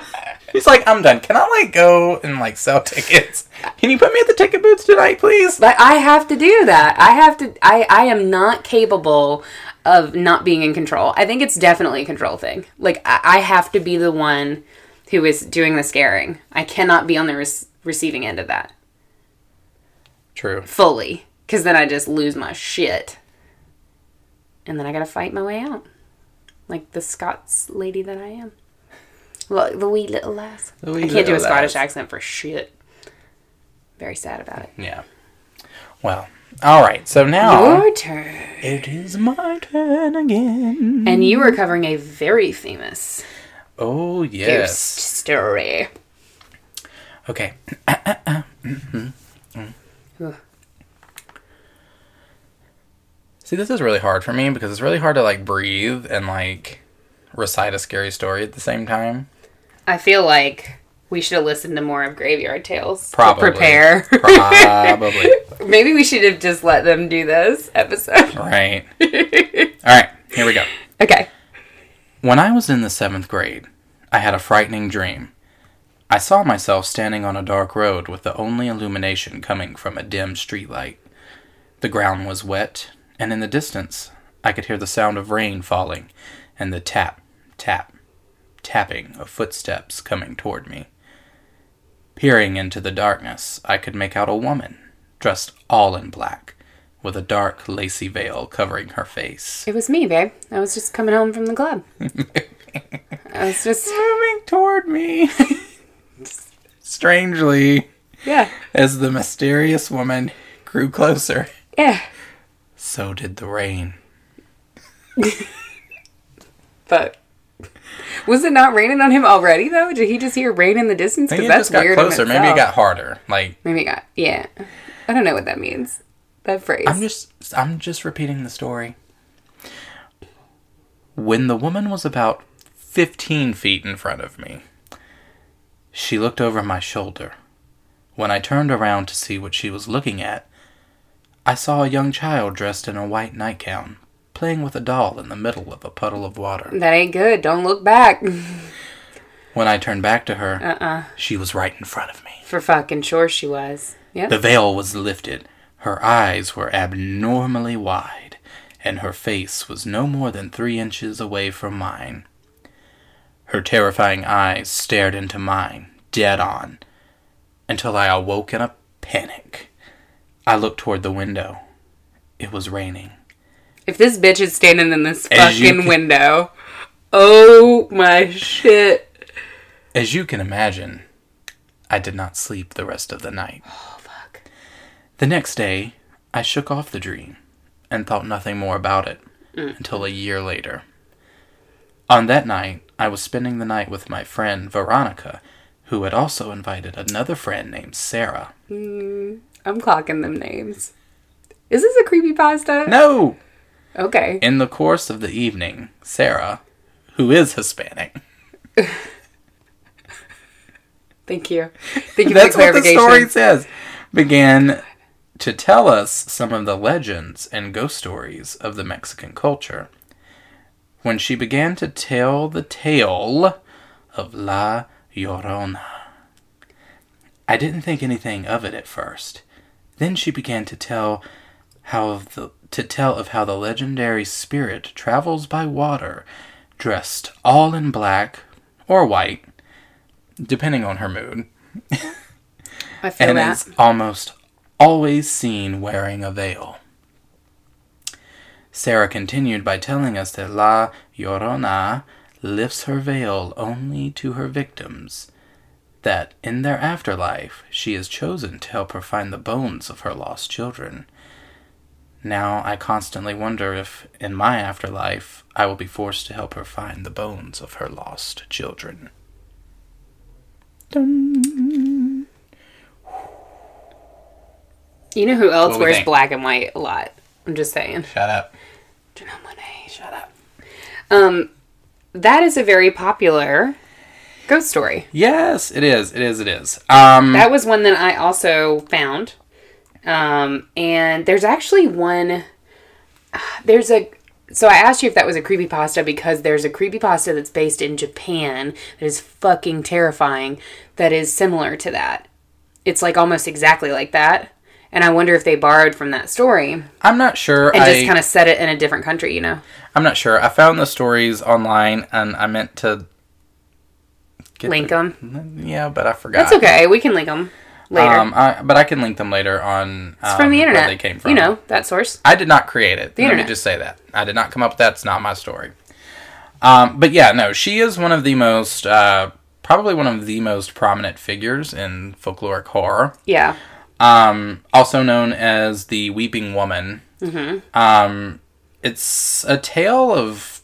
She's like, I'm done. Can I like go and like sell tickets? Can you put me at the ticket booths tonight, please? But I have to do that. I have to. I I am not capable of not being in control. I think it's definitely a control thing. Like I, I have to be the one who is doing the scaring. I cannot be on the res- receiving end of that True. fully, because then I just lose my shit, and then I gotta fight my way out, like the Scots lady that I am. Well, the wee little lass. Wee I can't do a Scottish lass. accent for shit. Very sad about it. Yeah. Well, all right. So now Your turn. it is my turn again. And you were covering a very famous Oh ghost yes. story. Okay. See, this is really hard for me because it's really hard to like breathe and like recite a scary story at the same time. I feel like we should have listened to more of Graveyard Tales. to Probably. prepare. Probably. Maybe we should have just let them do this episode. right. All right. Here we go. Okay. When I was in the seventh grade, I had a frightening dream. I saw myself standing on a dark road with the only illumination coming from a dim streetlight. The ground was wet, and in the distance, I could hear the sound of rain falling and the tap, tap, tapping of footsteps coming toward me. Peering into the darkness, I could make out a woman, dressed all in black, with a dark, lacy veil covering her face. It was me, babe. I was just coming home from the club. I was just, moving toward me. Strangely, yeah, as the mysterious woman grew closer, yeah. so did the rain. But was it not raining on him already though? Did he just hear rain in the distance? Maybe Because it that's just got weird. closer. Maybe it got harder. Like Maybe it got. Yeah. I don't know what that means. That phrase. I'm just I'm just repeating the story. When the woman was about 15 feet in front of me, she looked over my shoulder. When I turned around to see what she was looking at, I saw a young child dressed in a white nightgown, playing with a doll in the middle of a puddle of water. that ain't good. Don't look back. When I turned back to her, Uh-uh. she was right in front of me. For fucking sure she was. Yep. The veil was lifted. Her eyes were abnormally wide, and her face was no more than three inches away from mine. Her terrifying eyes stared into mine, dead on, until I awoke in a panic. I looked toward the window. It was raining. If this bitch is standing in this As fucking can- window, oh my shit. As you can imagine, I did not sleep the rest of the night. The next day, I shook off the dream and thought nothing more about it mm. until a year later. On that night, I was spending the night with my friend Veronica, who had also invited another friend named Sarah. Mm, I'm clocking them names. Is this a creepy pasta? No! Okay. In the course of the evening, Sarah, who is Hispanic, Thank you. Thank you that's for the what the story says, began to tell us some of the legends and ghost stories of the Mexican culture. When she began to tell the tale of La Llorona, I didn't think anything of it at first. Then she began to tell how of the to tell of how the legendary spirit travels by water, dressed all in black or white, depending on her mood I feel and that. is almost always seen wearing a veil. Sarah continued by telling us that La Llorona lifts her veil only to her victims, that in their afterlife she is chosen to help her find the bones of her lost children. Now I constantly wonder if, in my afterlife, I will be forced to help her find the bones of her lost children. Dun. You know who else we wears think? black and white a lot? I'm just saying. Shut up. Janelle Monáe. Shut up. Um, that is a very popular ghost story. Yes, it is. It is. It is. Um, That was one that I also found. Um, and there's actually one. There's a. So I asked you if that was a creepy pasta because there's a creepy pasta that's based in Japan that is fucking terrifying that is similar to that. It's like almost exactly like that. And I wonder if they borrowed from that story I'm not sure. And just kind of set it in a different country, you know? I'm not sure. I found the stories online, and I meant to Link the- them. Yeah, but I forgot. That's okay. We can link them later. Um, I, but I can link them later on. it's from the internet. Where they came from. You know, that source. I did not create it. Let internet. me just say that. I did not come up with that. It's not my story. Um, but yeah, no, she is one of the most, uh, probably one of the most prominent figures in folkloric horror. Yeah. Um, also known as the Weeping Woman. Mm-hmm. Um, it's a tale of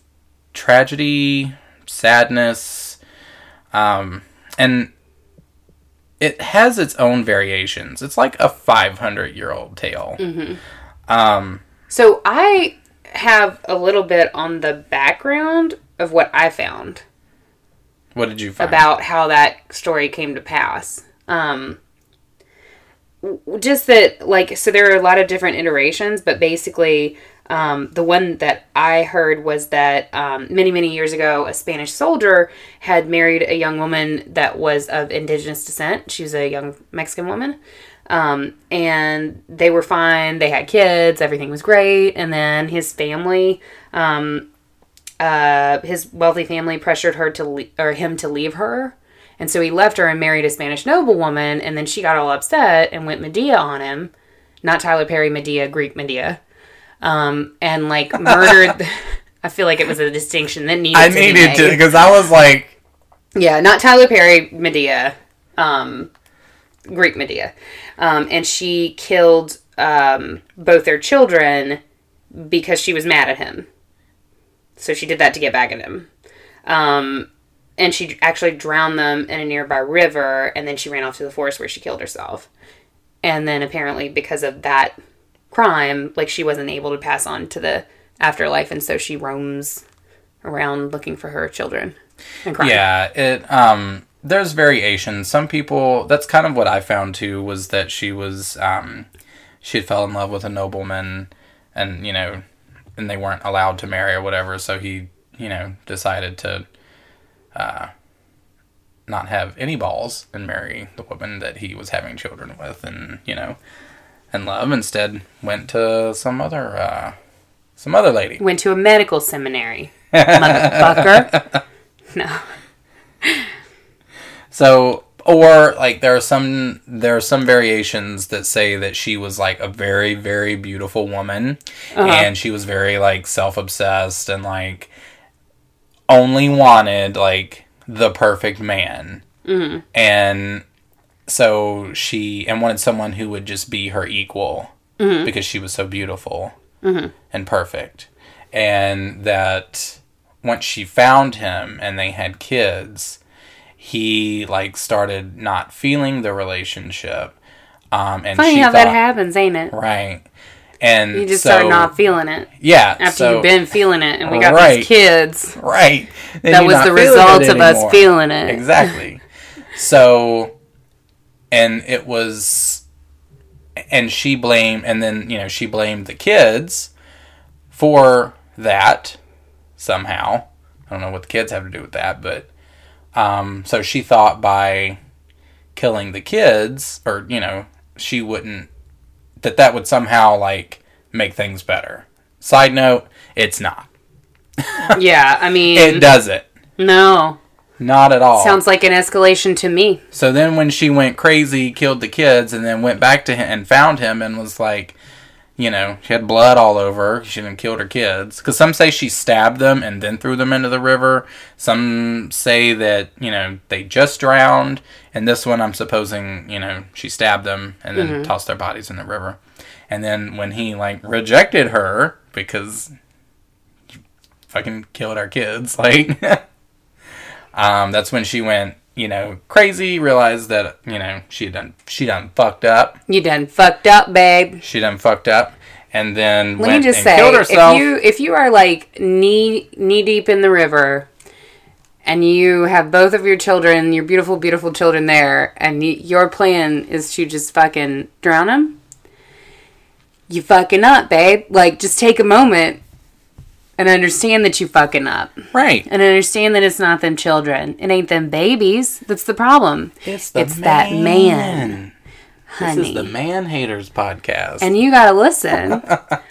tragedy, sadness, um, and it has its own variations. It's like a 500 year old tale. Um, So I have a little bit on the background of what I found what did you find? about how that story came to pass. Um, just that, like, so there are a lot of different iterations, but basically, um, the one that I heard was that um, many, many years ago, a Spanish soldier had married a young woman that was of indigenous descent. She was a young Mexican woman. Um, and they were fine. They had kids. Everything was great. And then his family, um, uh, his wealthy family pressured her to le- or him to leave her, and so he left her and married a Spanish noblewoman. And then she got all upset and went Medea on him, not Tyler Perry Madea, Greek Medea, um, and like murdered. I feel like it was a distinction that needed. I to be needed to made. because I was like, Yeah, not Tyler Perry Madea, um, Greek Medea. Um, and she killed um, both their children because she was mad at him. So she did that to get back at him. Um, and she actually drowned them in a nearby river, and then she ran off to the forest where she killed herself. And then apparently, because of that crime, like she wasn't able to pass on to the afterlife, and so she roams around looking for her children yeah, it. Um, there's variations. Some people. That's kind of what I found too. Was that she was. Um, she fell in love with a nobleman, and you know, and they weren't allowed to marry or whatever. So he, you know, decided to. Uh, not have any balls and marry the woman that he was having children with, and you know, and love. Instead, went to some other, uh, some other lady. went to a medical seminary, motherfucker. No. So, or like there are some there are some variations that say that she was like a very very beautiful woman, and she was very like self obsessed and like only wanted like the perfect man, mm-hmm. and so she and wanted someone who would just be her equal because she was so beautiful and perfect, and that once she found him and they had kids he like started not feeling the relationship um and Funny she how thought, that happens, ain't it? right and You just so, start not feeling it yeah after so- you've been feeling it, and we got Right. these kids. right Then That was the result of us feeling it. exactly so and it was and she blamed and then you know she blamed the kids for that somehow i don't know what the kids have to do with that but um so she thought by killing the kids or you know she wouldn't that that would somehow like make things better side note it's not Yeah, I mean, it doesn't no. not at all Sounds like an escalation to me. So then when she went crazy, killed the kids, and then went back to him and found him and was like, you know, she had blood all over. her. She didn't killed her kids. Because some say she stabbed them and then threw them into the river. Some say that, you know, they just drowned. And this one, I'm supposing, you know, she stabbed them and then tossed their bodies in the river. And then when he, like, rejected her because you fucking killed our kids, like, um, that's when she went you know, crazy, realized that you know she done she done fucked up. You done fucked up, babe. She done fucked up, and then Let went me just and say, killed herself. if you if you are like knee knee deep in the river, and you have both of your children, your beautiful beautiful children there, and y- your plan is to just fucking drown them, you fucking up, babe. Like, just take a moment and understand that you fucking up, right. and understand that it's not them children, it ain't them babies. That's the problem. It's the It's that man, honey. This is the Man Haters podcast. And you gotta listen.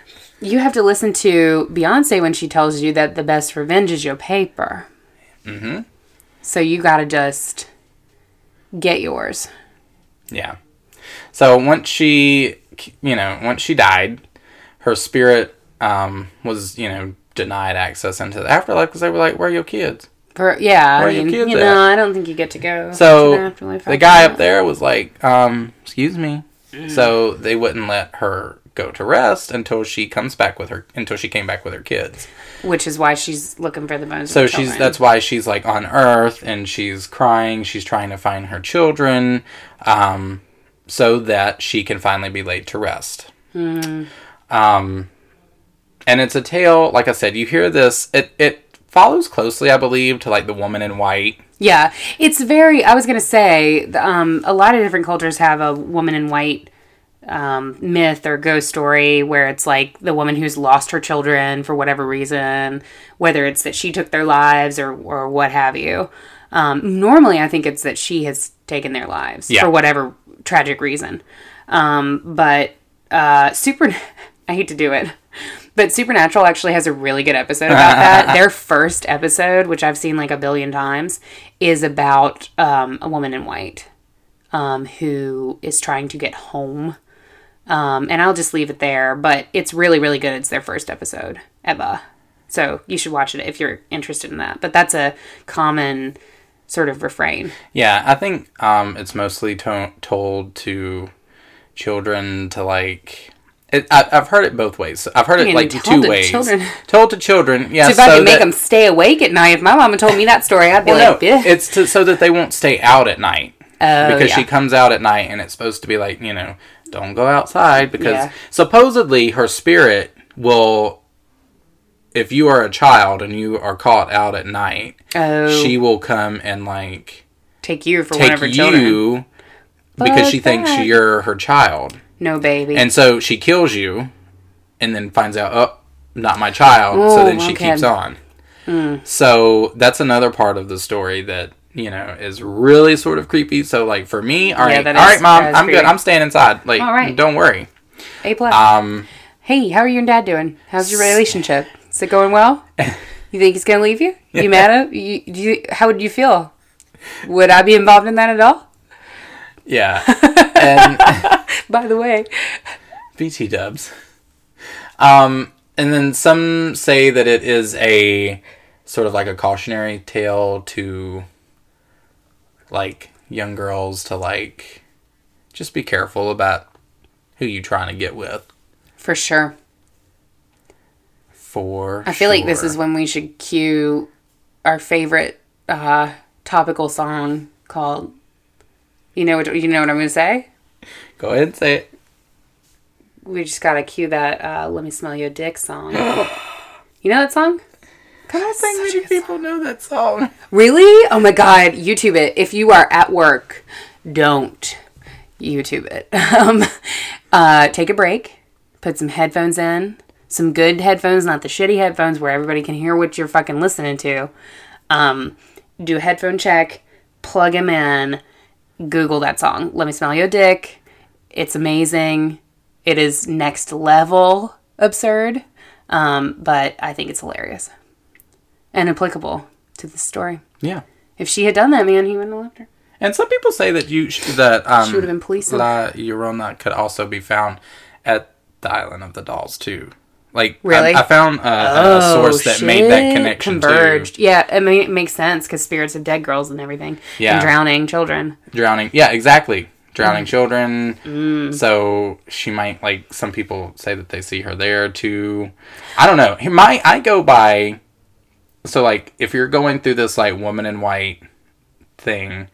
you have to listen to Beyonce when she tells you that the best revenge is your paper. Mm-hmm. So you gotta just get yours. Yeah. So once she, you know, once she died, her spirit um, was, you know, denied access into the afterlife because they were like, "Where are your kids?" For yeah, Where are I your mean, kids you at? know, I don't think you get to go. to So the the guy up there was like, um, "Excuse me." Mm. So they wouldn't let her go to rest until she comes back with her until she came back with her kids. which is why she's looking for the bones. So of the she's children. that's why she's like on Earth and she's crying. She's trying to find her children, um, so that she can finally be laid to rest. Um, and it's a tale. Like I said, you hear this. It it follows closely, I believe, to like the woman in white. Yeah, it's very. I was gonna say, um, a lot of different cultures have a woman in white um, myth or ghost story where it's like the woman who's lost her children for whatever reason, whether it's that she took their lives or or what have you. Um, normally, I think it's that she has taken their lives Yeah. for whatever tragic reason. Um, but uh, super, I hate to do it. But Supernatural actually has a really good episode about that. Their first episode, which I've seen like a billion times, is about um, a woman in white um, who is trying to get home. Um, and I'll just leave it there. But it's really, really good. It's their first episode ever. So you should watch it if you're interested in that. But that's a common sort of refrain. Yeah, I think um, it's mostly to- told to children to like. It, I, I've heard it both ways. I've heard it like told two to ways. children? Told to children, yeah. So if I so could make them stay awake at night, if my mama told me that story, I'd be Well, like, no, "Bleh." it's to, so that they won't stay out at night. Oh, because yeah. she comes out at night and it's supposed to be like, you know, don't go outside because Yeah. supposedly her spirit will if you are a child and you are caught out at night, Oh. she will come and like take you for one take of her children. you because Fuck she thinks you're her child. No baby. And so she kills you and then finds out, oh, not my child. so Oh, then she okay. Hmm. keeps on. So that's another part of the story that, you know, is really sort of creepy. So, like, for me, all right, that all is- right, mom, I'm good. I'm staying inside. Like, All right. don't worry. A plus. Um, hey, how are you and Dad doing? How's your relationship? Is it going well? You think he's gonna leave you? You mad at you? Do you? How would you feel? Would I be involved in that at all? yeah. and By the way, BT dubs. Um, and then some say that it is a sort of like a cautionary tale to like young girls to like just be careful about who you trying to get with. for sure. For I feel like this sure. is when we should cue our favorite uh, topical song called. You know what you know what I'm gonna say. Go ahead and say it. We just gotta cue that uh, "Let Me Smell Your Dick" song. you know that song? God, I think many people know that song. Really? Oh my god, YouTube it. If you are at work, don't YouTube it. Um, uh, take a break, put some headphones in, some good headphones, not the shitty headphones where everybody can hear what you're fucking listening to. Um, do a headphone check, plug them in, Google that song. Let me smell your dick. It's amazing. It is next level absurd, um, but I think it's hilarious and applicable to the story. Yeah. If she had done that, man, he wouldn't have left her. And some people say that you sh- that um, She would've been policing. La Llorona could also be found at the Island of the Dolls too. Like Really? I, I found uh, a source that made that Oh, shit. connection Converged. to Yeah, I mean, it makes sense because spirits of dead girls and everything. Yeah. And drowning children. drowning. Yeah, exactly. Mm. Drowning children. So she might like some people say that they see her there too. I don't know. My I go by. So like if you're going through this like woman in white thing,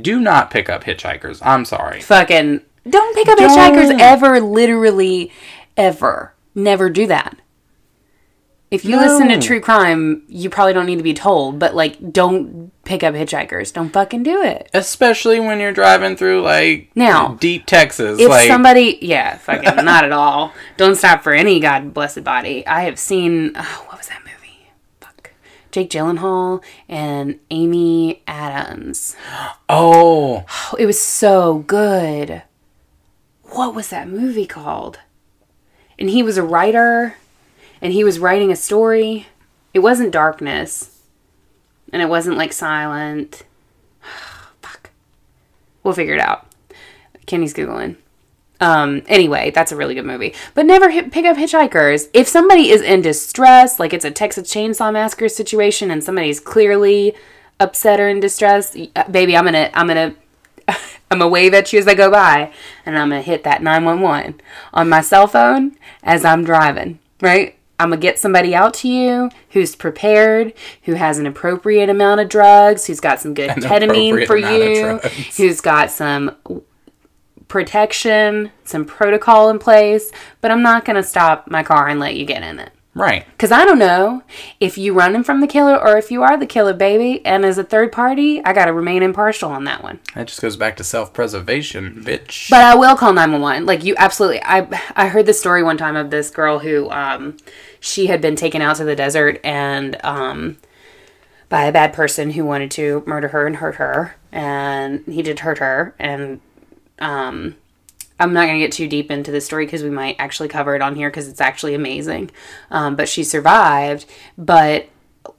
Do not pick up hitchhikers. I'm sorry. Fucking don't pick up Don't. hitchhikers ever. Literally, ever. Never do that. If you listen to true crime, you probably don't need to be told, but like, don't pick up hitchhikers. Don't fucking do it. Especially when you're driving through like Now, deep Texas. If like somebody, yeah, fucking not at all. Don't stop for any god blessed body. I have seen, oh, what was that movie? Fuck. Jake Gyllenhaal and Amy Adams. oh, Oh, it was so good. What was that movie called? And he was a writer and he was writing a story. It wasn't Darkness. And it wasn't like Silent. Fuck. We'll figure it out. Kenny's Googling. Um, anyway, that's a really good movie. But never hit, pick up hitchhikers. If somebody is in distress, like it's a Texas Chainsaw Massacre situation, and somebody's clearly upset or in distress, uh, baby, I'm gonna, I'm gonna, I'm gonna wave at you as I go by, and I'm gonna hit that 911 on my cell phone as I'm driving. Right? I'm gonna get somebody out to you who's prepared, who has an appropriate amount of drugs, who's got some good ketamine for you, who's got some protection, some protocol in place, but I'm not going to stop my car and let you get in it. right. Because I don't know if you're running from the killer or if you are the killer, baby. And as a third party, I got to remain impartial on that one. That just goes back to self-preservation, bitch. But I will call 911. Like you absolutely I I heard the story one time of this girl who um she had been taken out to the desert and um by a bad person who wanted to murder her and hurt her and he did hurt her and um I'm not going to get too deep into the story because we might actually cover it on here because it's actually amazing. Um, but she survived, but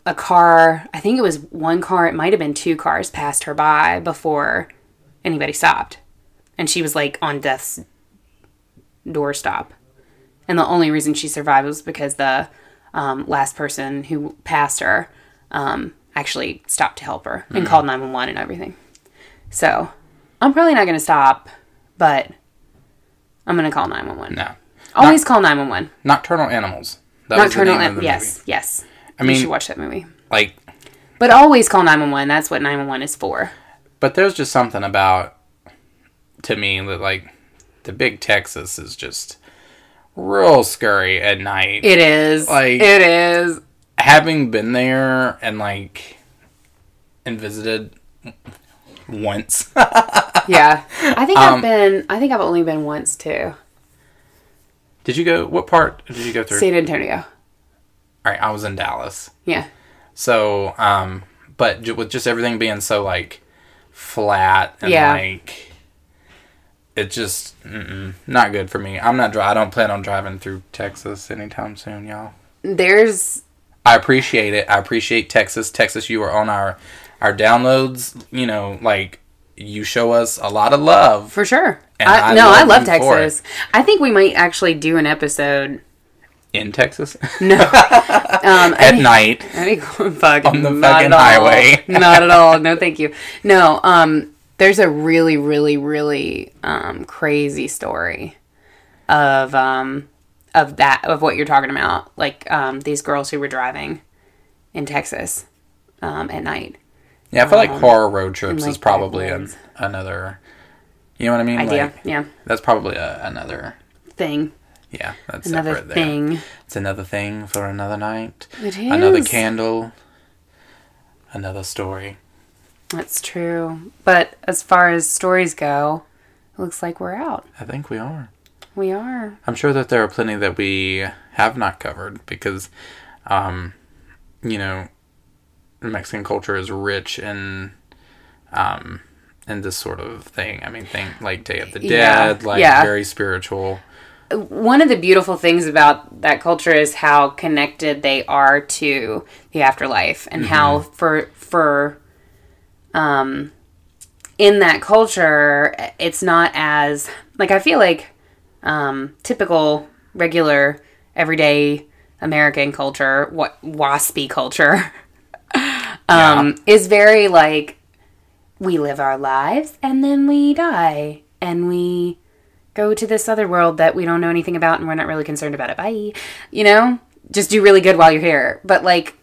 a car, I think it was one car, it might have been two cars, passed her by before anybody stopped and she was like on death's doorstop. And the only reason she survived was because the um, last person who passed her um, actually stopped to help her and called 911 and everything. So I'm probably not going to stop, but I'm going to call 911. no. Always call 911. Nocturnal Animals. That Nocturnal, the yes, movie. yes. I mean, you should watch that movie. Like, But always call 911. That's what 911 is for. but there's just something about to me that like the big Texas is just real scary at night. It is. Like- it is. Having been there and like and visited once. Yeah. I think Um, I've been, I think I've only been once too. did you go? What part did you go through? San Antonio. All right, I was in Dallas. Yeah. So, um, but with just everything being so like flat and Yeah. like it just not good for me. I'm not. Dri- I don't plan on driving through Texas anytime soon, y'all. There's I appreciate it. I appreciate Texas. Texas, you are on our our downloads. You know, like you show us a lot of love. for sure. I, I no, I love love you for Texas. I think we might actually do an episode in Texas No. um, at night. I mean, fuck, On the fucking at all. highway. not at all. No, thank you. No, um, there's a really, really, really um, crazy story of um, of that of what you're talking about. Like um, these girls who were driving in Texas um, at night. Yeah, I feel like horror road trips like is probably an, another. You know what I mean? Idea, Like, yeah, That's probably a, another. thing, Yeah, that's another thing. It's another thing for another night. It Another candle. Another story. That's true. But as far as stories go, it looks like we're out. I think we are. We are. I'm sure that there are plenty that we have not covered because, um, you know, Mexican culture is rich in, um, in this sort of thing. I mean, think like Day of the Yeah, Dead, like yeah. very spiritual. one of the beautiful things about that culture is how connected they are to the afterlife and how for for um in that culture it's not as like i feel like um typical regular everyday american culture what waspy culture um is very like we live our lives and then we die and we go to this other world that we don't know anything about and we're not really concerned about it. Bye. You know, just do really good while you're here. But like,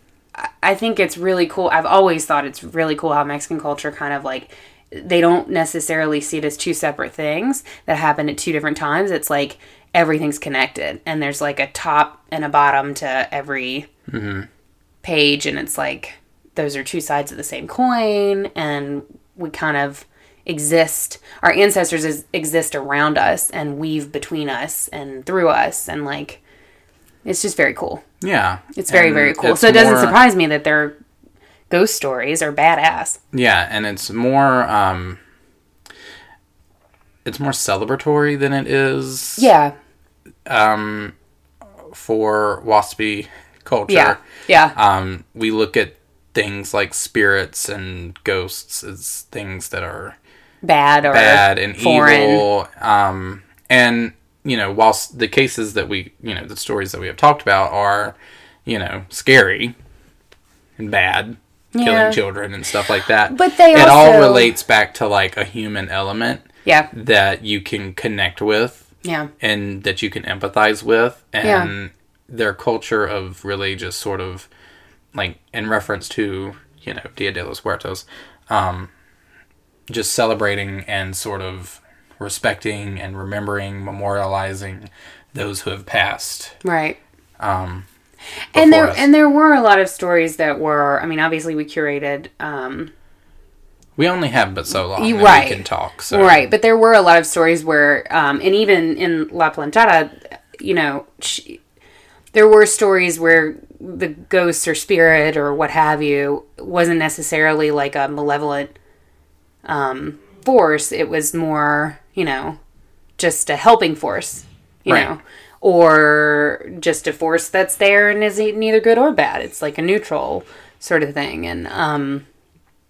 I- think it's really cool. I've always thought it's really cool how Mexican culture kind of like they don't necessarily see it as two separate things that happen at two different times. It's like everything's connected, and there's like a top and a bottom to every page, and it's like those are two sides of the same coin, and we kind of exist. Our ancestors is, exist around us and weave between us and through us, and like it's just very cool. Yeah. It's very And very cool. So it doesn't more- surprise me that their ghost stories are badass. Yeah, and it's more um it's more celebratory than it is Yeah, um for waspy culture. yeah, yeah, Um we look at things like spirits and ghosts as things that are bad or bad and foreign. evil. Um, and you know, whilst the cases that we, you know, the stories that we have talked about are, you know, scary and bad, Yeah. killing children and stuff like that. But they it all relates back to like a human element Yeah, that you can connect with yeah, and that you can empathize with and Yeah. their culture of really just sort of like in reference to you know dia de los muertos um just celebrating and sort of respecting and remembering memorializing those who have passed right. um And there us. and there were a lot of stories that were. I mean, obviously we curated. um we only have but so long You- right. we can talk so Right, but there were a lot of stories where, um, and even in La Planchada, you know, she, there were stories where the ghost or spirit or what have you wasn't necessarily like a malevolent um, force. It was more, you know, just a helping force, you Right. know, or just a force that's there and is neither good or bad. It's like a neutral sort of thing, and um,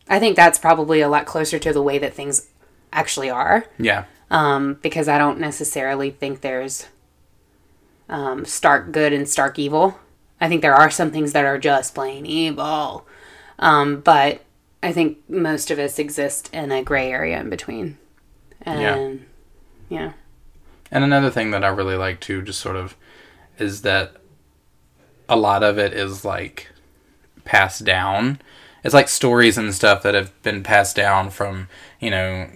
I think that's probably a lot closer to the way that things actually are yeah um, because I don't necessarily think there's um, stark good and stark evil. I think there are some things that are just plain evil, um, but I think most of us exist in a gray area in between. And yeah, And another thing that I really like too, just sort of, is that a lot of it is like passed down. It's like stories and stuff that have been passed down from, you know,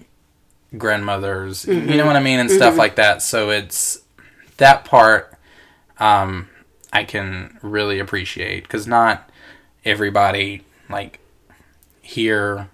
grandmothers, you know what I mean, and stuff like that. So it's that part um, I can really appreciate because not everybody like here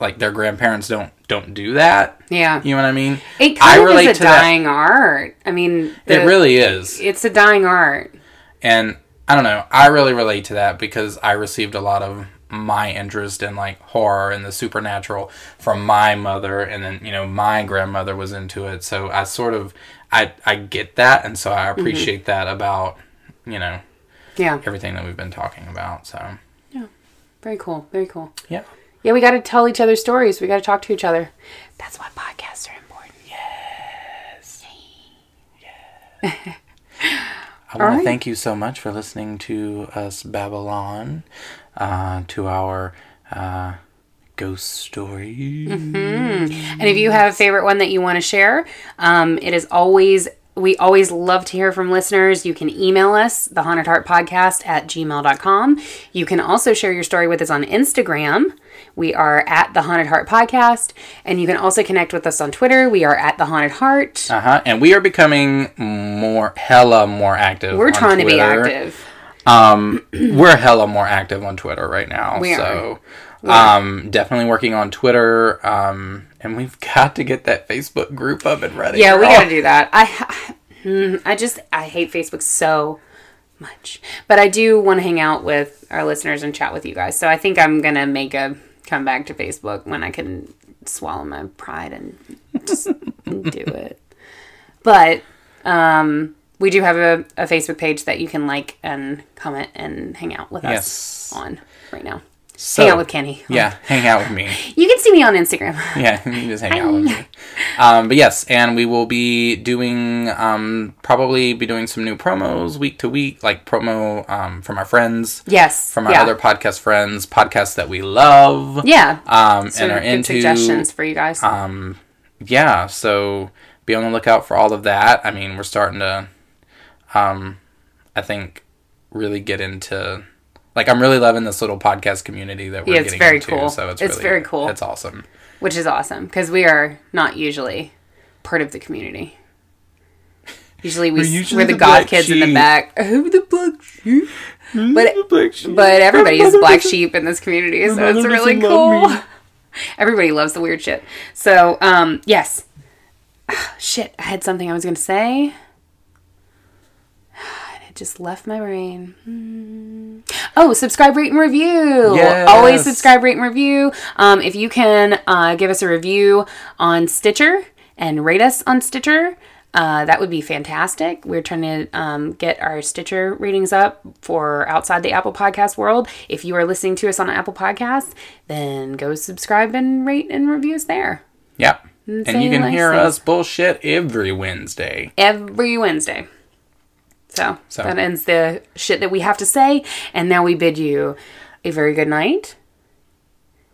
like their grandparents don't don't do that. yeah. You know what I mean? It I kind of relate is a to that. dying art. I mean, It really is. it's a dying art. And I don't know, I really relate to that because I received a lot of my interest in like horror and the supernatural from my mother and then, you know, my grandmother was into it. So I sort of I I get that and so I mm-hmm. appreciate that about, you know, Yeah, everything that we've been talking about. So yeah very cool. Very cool. yeah. Yeah, we got to tell each other stories. We got to talk to each other. That's why podcasts are important. Yes. Yeah. I want right. to thank you so much for listening to us Babylon, uh, to our uh, ghost story. And if you have a favorite one that you want to share, um, it is always, we always love to hear from listeners. You can email us, the Haunted Heart Podcast at gmail.com. You can also share your story with us on Instagram. We are at the Haunted Heart Podcast. And you can also connect with us on Twitter. We are at the Haunted Heart. Uh huh. And we are becoming more, hella more active. We're trying to be active. Um, we're hella more active on Twitter right now. We are. so, um, definitely working on Twitter. Um, and we've got to get that Facebook group up and ready. Yeah, we got to do that. I, mm, I just, I hate Facebook so much. But I do want to hang out with our listeners and chat with you guys. So I think I'm going to make a comeback to Facebook when I can swallow my pride and just do it. But um, we do have a, a Facebook page that you can like and comment and hang out with us on right now. So, hang out with Kenny. Yeah, hang out with me. You can see me on Instagram. Yeah, you can just hang out with me. Um, but yes, and we will be doing um, probably be doing some new promos week to week, like promo um, from our friends, Yes. from our yeah. other podcast friends, podcasts that we love, Yeah. um, and are into. suggestions for you guys. Um, yeah, so be on the lookout for all of that. I mean, we're starting to, um, I think, really get into like I'm really loving this little podcast community that we're Yeah, it's getting very into. cool. So it's, It's really, very cool. It's awesome. which is awesome because we are not usually part of the community. Usually we We're we're, the, the goth black kids in the sheep. back. Who the black sheep? But but everybody is black sheep in this community, so it's really cool. Everybody loves the weird shit. So um yes, shit. I had something I was gonna say. Just left my brain. Hmm. Oh, subscribe, rate, and review. Yes. Always subscribe, rate, and review. Um, if you can uh, give us a review on Stitcher and rate us on Stitcher, uh, that would be fantastic. We're trying to um, get our Stitcher ratings up for outside the Apple Podcast world. If you are listening to us on Apple Podcasts, then go subscribe and rate and review us there Yep. And say you can nice hear things. us bullshit every Wednesday. every Wednesday. So, So- that ends the shit that we have to say. And now we bid you a very good night.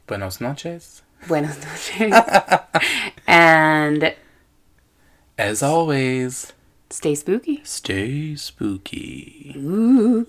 Buenos noches. Buenas noches. and As always, stay spooky. stay spooky. Ooh.